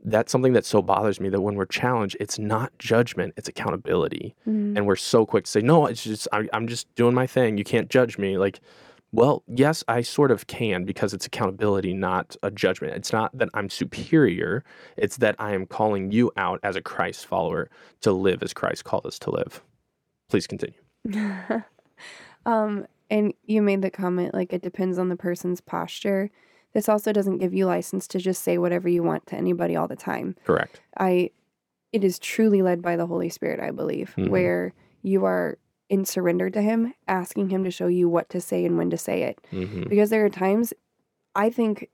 that's something that so bothers me that when we're challenged, it's not judgment, it's accountability. Mm. And we're so quick to say, no, it's just, I, I'm just doing my thing. You can't judge me. Like, well, yes, I sort of can because it's accountability, not a judgment. It's not that I'm superior, it's that I am calling you out as a Christ follower to live as Christ called us to live. Please continue. um, and you made the comment like it depends on the person's posture. This also doesn't give you license to just say whatever you want to anybody all the time. Correct. I it is truly led by the Holy Spirit, I believe, mm-hmm. where you are in surrender to him, asking him to show you what to say and when to say it. Mm-hmm. Because there are times I think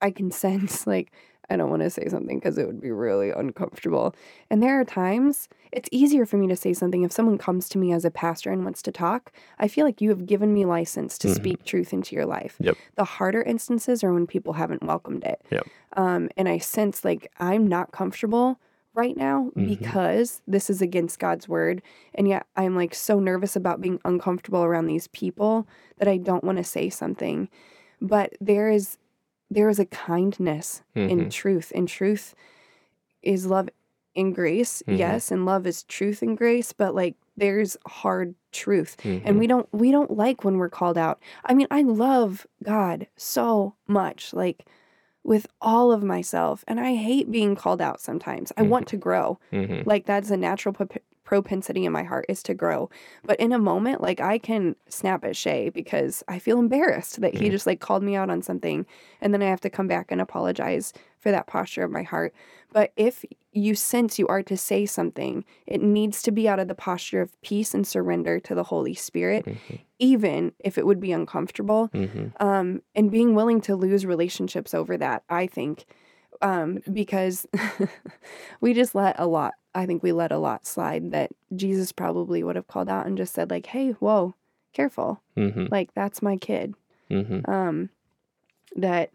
I can sense like I don't want to say something because it would be really uncomfortable. And there are times it's easier for me to say something if someone comes to me as a pastor and wants to talk. I feel like you have given me license to mm-hmm. speak truth into your life. Yep. The harder instances are when people haven't welcomed it. Yep. Um, and I sense like I'm not comfortable right now mm-hmm. because this is against God's word. And yet I'm like so nervous about being uncomfortable around these people that I don't want to say something. But there is there is a kindness mm-hmm. in truth. And truth is love and grace, mm-hmm. yes, and love is truth and grace, but like there's hard truth. Mm-hmm. And we don't we don't like when we're called out. I mean, I love God so much, like with all of myself, and I hate being called out sometimes. I want mm-hmm. to grow. Mm-hmm. Like that's a natural propensity in my heart is to grow. But in a moment, like I can snap at Shay because I feel embarrassed that he mm. just like called me out on something. And then I have to come back and apologize for that posture of my heart. But if you sense you are to say something, it needs to be out of the posture of peace and surrender to the Holy Spirit, mm-hmm. even if it would be uncomfortable. Mm-hmm. Um, and being willing to lose relationships over that, I think. Um, because we just let a lot I think we let a lot slide that Jesus probably would have called out and just said like, "Hey, whoa, careful! Mm-hmm. Like that's my kid." Mm-hmm. Um, that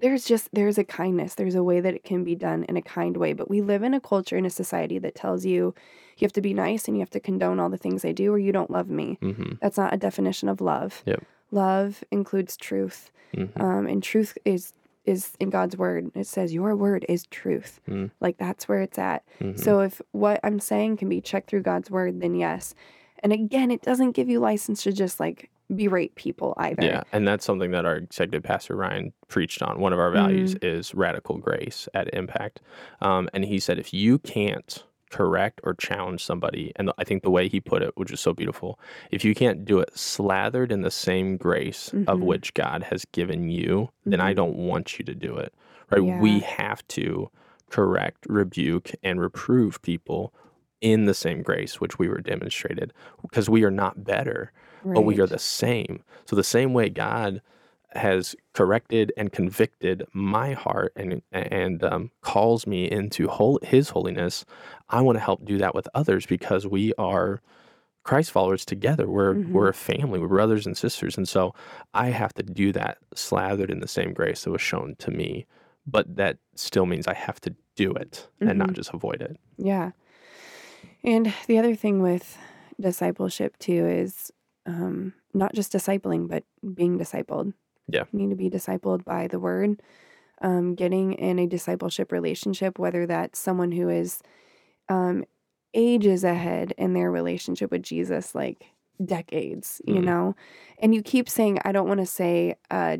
there's just there's a kindness, there's a way that it can be done in a kind way. But we live in a culture in a society that tells you you have to be nice and you have to condone all the things I do, or you don't love me. Mm-hmm. That's not a definition of love. Yep. Love includes truth, mm-hmm. um, and truth is is in God's word. It says your word is truth. Mm. Like that's where it's at. Mm-hmm. So if what I'm saying can be checked through God's word, then yes. And again, it doesn't give you license to just like berate people either. Yeah, and that's something that our executive pastor Ryan preached on. One of our values mm. is radical grace at Impact, um, and he said if you can't correct or challenge somebody. And I think the way he put it, which is so beautiful, if you can't do it slathered in the same grace mm-hmm. of which God has given you, mm-hmm. then I mm-hmm. don't want you to do it. Right? Yeah. We have to correct, rebuke, and reprove people in the same grace which we were demonstrated because we are not better, right. but we are the same. So the same way God has corrected and convicted my heart and and um, calls me into whole, His holiness, I want to help do that with others because we are Christ followers together. We're mm-hmm. we're a family. We're brothers and sisters, and so I have to do that slathered in the same grace that was shown to me. But that still means I have to do it mm-hmm. and not mm-hmm. just avoid it. Yeah. And the other thing with discipleship too is um, not just discipling, but being discipled. Yeah. You need to be discipled by the word. Um, getting in a discipleship relationship, whether that's someone who is um, ages ahead in their relationship with Jesus, like decades, you mm. know? And you keep saying, I don't want to say, uh,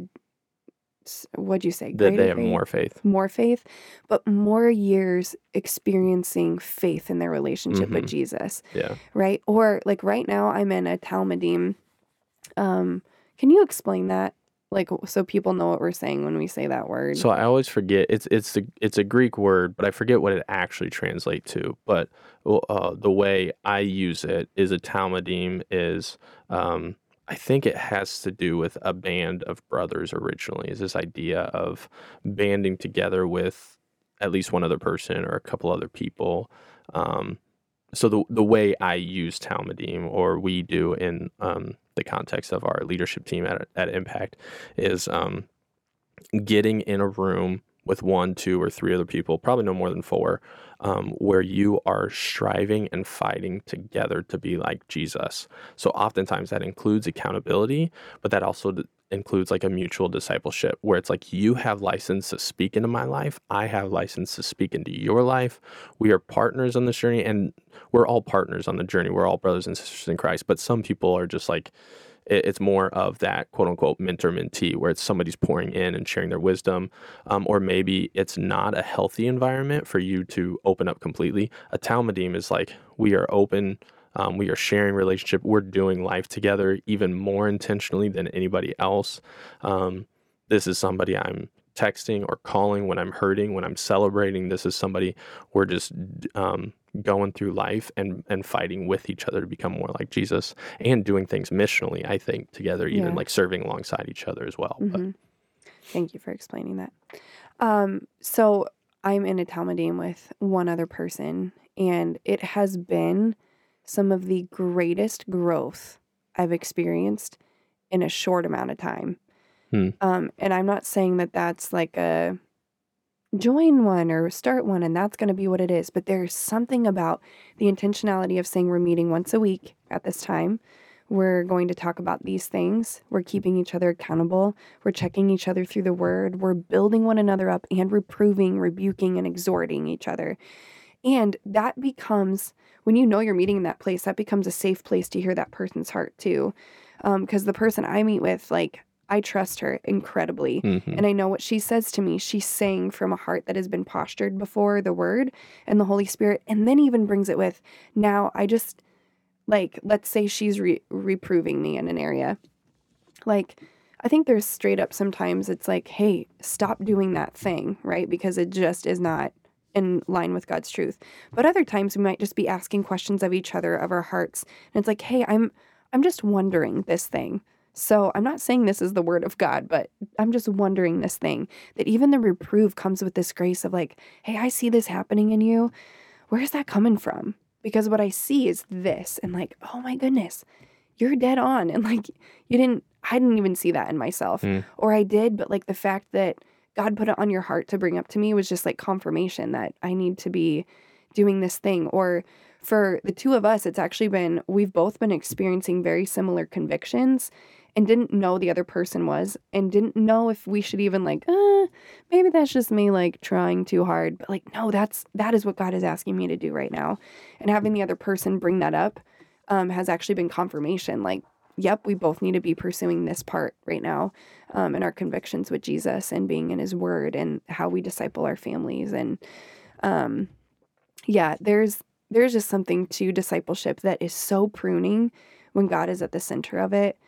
what'd you say? That they have faith? more faith. More faith, but more years experiencing faith in their relationship mm-hmm. with Jesus. Yeah. Right? Or like right now, I'm in a Talmidim. Um, can you explain that? Like so people know what we're saying when we say that word. So I always forget it's it's the it's a Greek word, but I forget what it actually translates to. But uh, the way I use it is a talmidim is um, I think it has to do with a band of brothers originally. Is this idea of banding together with at least one other person or a couple other people. Um, so the the way I use Talmidim or we do in um, the context of our leadership team at at Impact is um, getting in a room with one, two, or three other people, probably no more than four, um, where you are striving and fighting together to be like Jesus. So oftentimes that includes accountability, but that also includes like a mutual discipleship where it's like you have license to speak into my life, I have license to speak into your life. We are partners on this journey, and we're all partners on the journey. We're all brothers and sisters in Christ, but some people are just like, it's more of that quote unquote mentor mentee where it's somebody's pouring in and sharing their wisdom um, or maybe it's not a healthy environment for you to open up completely a talmidim is like we are open um, we are sharing relationship we're doing life together even more intentionally than anybody else um, this is somebody i'm texting or calling when i'm hurting when i'm celebrating this is somebody we're just um, going through life and and fighting with each other to become more like Jesus and doing things missionally I think together even Yeah. like serving alongside each other as well but Mhm. Thank you for explaining that. Um, so I'm in a Talmidim with one other person, and it has been some of the greatest growth I've experienced in a short amount of time. Hmm. Um, and I'm not saying that that's like a join one or start one and that's going to be what it is, but there's something about the intentionality of saying we're meeting once a week at this time. We're going to talk about these things. We're keeping each other accountable. We're checking each other through the word. We're building one another up and reproving, rebuking, and exhorting each other. And that becomes, when you know you're meeting in that place, that becomes a safe place to hear that person's heart too. Because the person I meet with, like, I trust her incredibly. mhm. And I know what she says to me. She's saying from a heart that has been postured before the word and the Holy Spirit, and then even brings it with, now I just, like, let's say she's re- reproving me in an area. Like, I think there's straight up sometimes it's like, hey, stop doing that thing, right? Because it just is not in line with God's truth. But other times we might just be asking questions of each other, of our hearts. And it's like, hey, I'm I'm just wondering this thing. So I'm not saying this is the word of God, but I'm just wondering this thing that even the reproof comes with this grace of like, hey, I see this happening in you. Where's that coming from? Because what I see is this, and like, oh my goodness, you're dead on. And like, you didn't, I didn't even see that in myself. Mm. Or I did, but like the fact that God put it on your heart to bring up to me was just like confirmation that I need to be doing this thing. Or for the two of us, it's actually been, we've both been experiencing very similar convictions and didn't know the other person was and didn't know if we should even like uh maybe that's just me like trying too hard but like no that's that is what god is asking me to do right now and having the other person bring that up um, has actually been confirmation like yep we both need to be pursuing this part right now um, in our convictions with jesus and being in his word and how we disciple our families and um, yeah there's there's just something to discipleship that is so pruning when god is at the center of it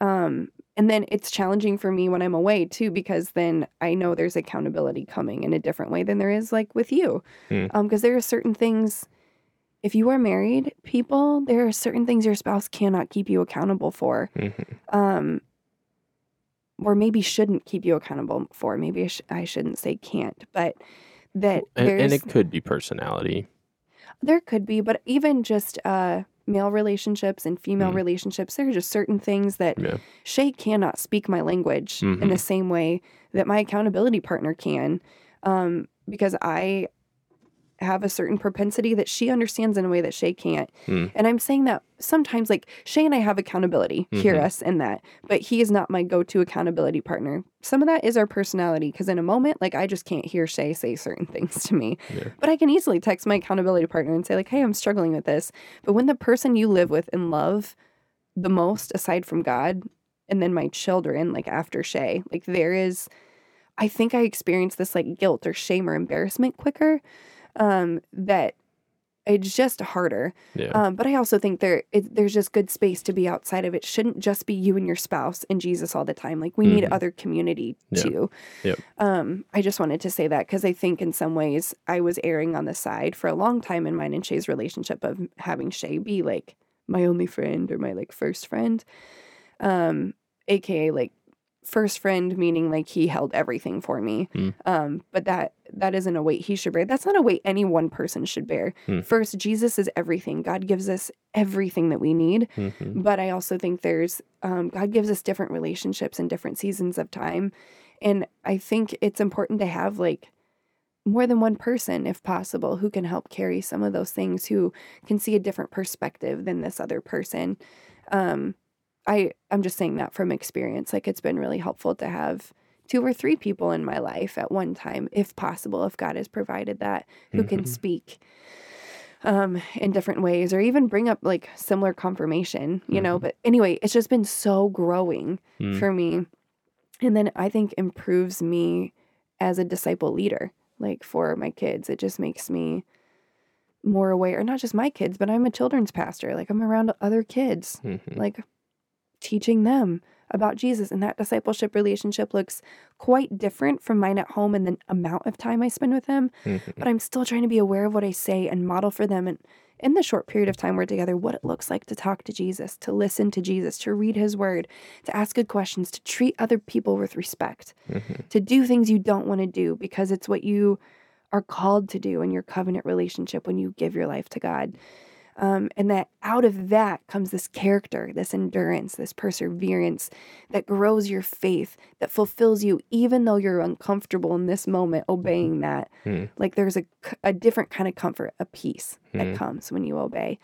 um, and then it's challenging for me when I'm away too, because then I know there's accountability coming in a different way than there is like with you. Hmm. Um, because there are certain things, if you are married people, there are certain things your spouse cannot keep you accountable for. Mhm. Um, or maybe shouldn't keep you accountable for. Maybe I, sh- I shouldn't say can't, but that and, and it could be personality there could be, but even just uh, male relationships and female Mm. relationships, there are just certain things that yeah Shay cannot speak my language in the Mhm. same way that my accountability partner can, um, because I have a certain propensity that she understands in a way that Shay can't. Mm. And I'm saying that sometimes, like Shay and I have accountability, hear Mhm. us in that, but he is not my go-to accountability partner. Some of that is our personality, because in a moment, like I just can't hear Shay say certain things to me. Yeah. But I can easily text my accountability partner and say, like, hey, I'm struggling with this. But when the person you live with and love the most, aside from God, and then my children, like after Shay, like there is, I think I experience this like guilt or shame or embarrassment quicker. Um, that it's just harder. yeah Um, but I also think there it, there's just good space to be outside of it. Shouldn't just be you and your spouse and Jesus all the time. Like we need Mhm. other community Yeah. too. Yep. Um, I just wanted to say that because I think in some ways I was erring on the side for a long time in mine and Shay's relationship of having Shay be like my only friend or my like first friend. Um, aka like first friend meaning like he held everything for me. Mm. um but that that isn't a weight he should bear. That's not a weight any one person should bear. Mm. first jesus is everything. God gives us everything that we need. Mhm. but i also think there's um, god gives us different relationships in different seasons of time. And i think it's important to have like more than one person if possible who can help carry some of those things who can see a different perspective than this other person. Um i i'm just saying that from experience like it's been really helpful to have two or three people in my life at one time if possible if god has provided that who can Mhm. speak um in different ways or even bring up like similar confirmation you know Mhm. but anyway it's just been so growing Mm. for me and then i think improves me as a disciple leader like for my kids it just makes me more aware not just my kids but i'm a children's pastor like i'm around other kids Mhm. like teaching them about Jesus. And that discipleship relationship looks quite different from mine at home and the amount of time I spend with them. Mhm. But I'm still trying to be aware of what I say and model for them. And in the short period of time we're together, what it looks like to talk to Jesus, to listen to Jesus, to read his word, to ask good questions, to treat other people with respect, Mhm. to do things you don't want to do because it's what you are called to do in your covenant relationship when you give your life to God. Um, and that out of that comes this character, this endurance, this perseverance that grows your faith, that fulfills you, even though you're uncomfortable in this moment obeying that. Mm. Like there's a, a different kind of comfort, a peace that Mm. comes when you obey.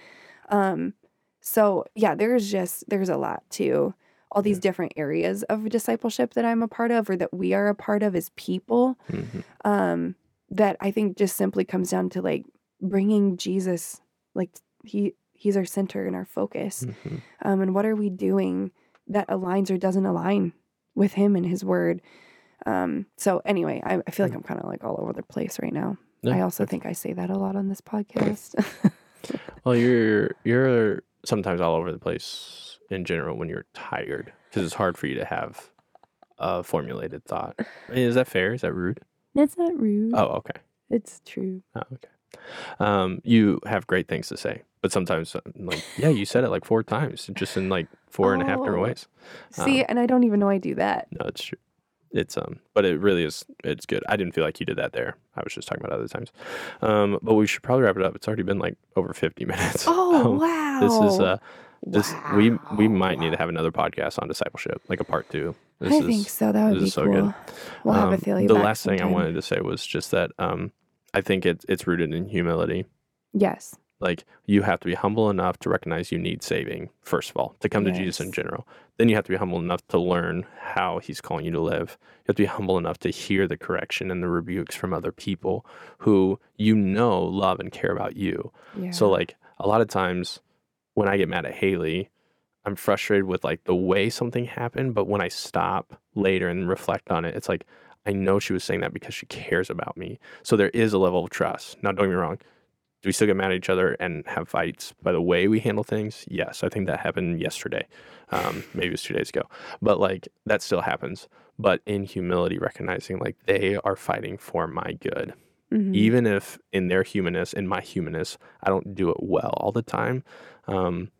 Um, so yeah, there's just, there's a lot to all these different areas of discipleship that I'm a part of or that we are a part of as people Mhm. um that i think just simply comes down to like bringing jesus like he he's our center and our focus Mhm. um and what are we doing that aligns or doesn't align with him and his word um so anyway i, I feel like i'm kind of like all over the place right now i also think i say that a lot on this podcast Well, you're you're sometimes all over the place in general when you're tired because it's hard for you to have a formulated thought. Is that fair? Is that rude? that's not rude Oh, okay. it's true Oh, okay. Um, you have great things to say, but sometimes, uh, like, yeah, you said it like four times, just in like four and a half different Oh. ways. see and i don't even know i do that No, it's true. It's um, but it really is. It's good. I didn't feel like you did that there. I was just talking about other times. Um, but we should probably wrap it up. It's already been like over fifty minutes. oh Um, wow This is uh, this we we might need to have another podcast on discipleship, like a part two. This I is, think so. That would be so cool. good. We'll have um, The back last thing I wanted to say was just that um, I think it's it's rooted in humility. Yes. Like you have to be humble enough to recognize you need saving, first of all, to come to Jesus in general. Then you have to be humble enough to learn how he's calling you to live. You have to be humble enough to hear the correction and the rebukes from other people who you know love and care about you. Yeah. So like a lot of times when I get mad at Haley, I'm frustrated with like the way something happened, but when I stop later and reflect on it, it's like I know she was saying that because she cares about me. So there is a level of trust. Now don't get me wrong. Do we still get mad at each other and have fights by the way we handle things? Yes, I think that happened yesterday. Um, maybe it was two days ago. But like that still happens. But in humility, recognizing like they are fighting for my good Mhm. even if in their humanness in my humanness i don't do it well all the time um,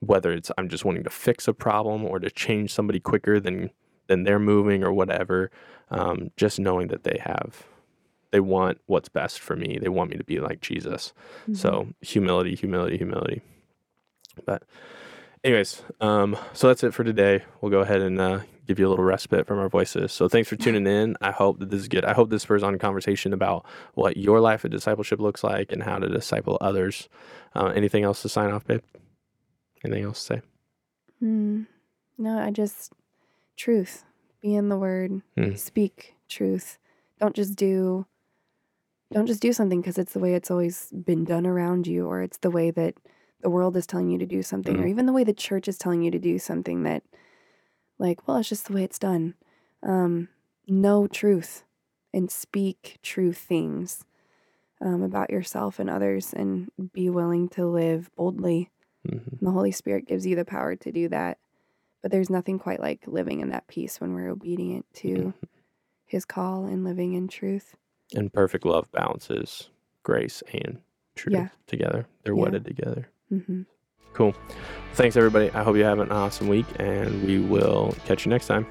whether it's i'm just wanting to fix a problem or to change somebody quicker than than they're moving or whatever um, just knowing that they have they want what's best for me they want me to be like jesus Mhm. so humility humility humility but anyways um, so that's it for today we'll go ahead and uh, give you a little respite from our voices so thanks for tuning in i hope that this is good i hope this spurs on a conversation about what your life of discipleship looks like and how to disciple others uh, anything else to sign off babe anything else to say Mm. No, I just truth. Be in the word. Mm. Speak truth. Don't just do don't just do something because it's the way it's always been done around you or it's the way that the world is telling you to do something or Mm. even the way the church is telling you to do something that like, well, it's just the way it's done. Um know truth and speak true things um, about yourself and others and be willing to live boldly Mhm. the Holy Spirit gives you the power to do that. But there's nothing quite like living in that peace when we're obedient to Mhm. His call and living in truth. And perfect love balances grace and truth Yeah. together. They're Yeah. wedded together. Hmm cool. Thanks everybody. I hope you have an awesome week and we will catch you next time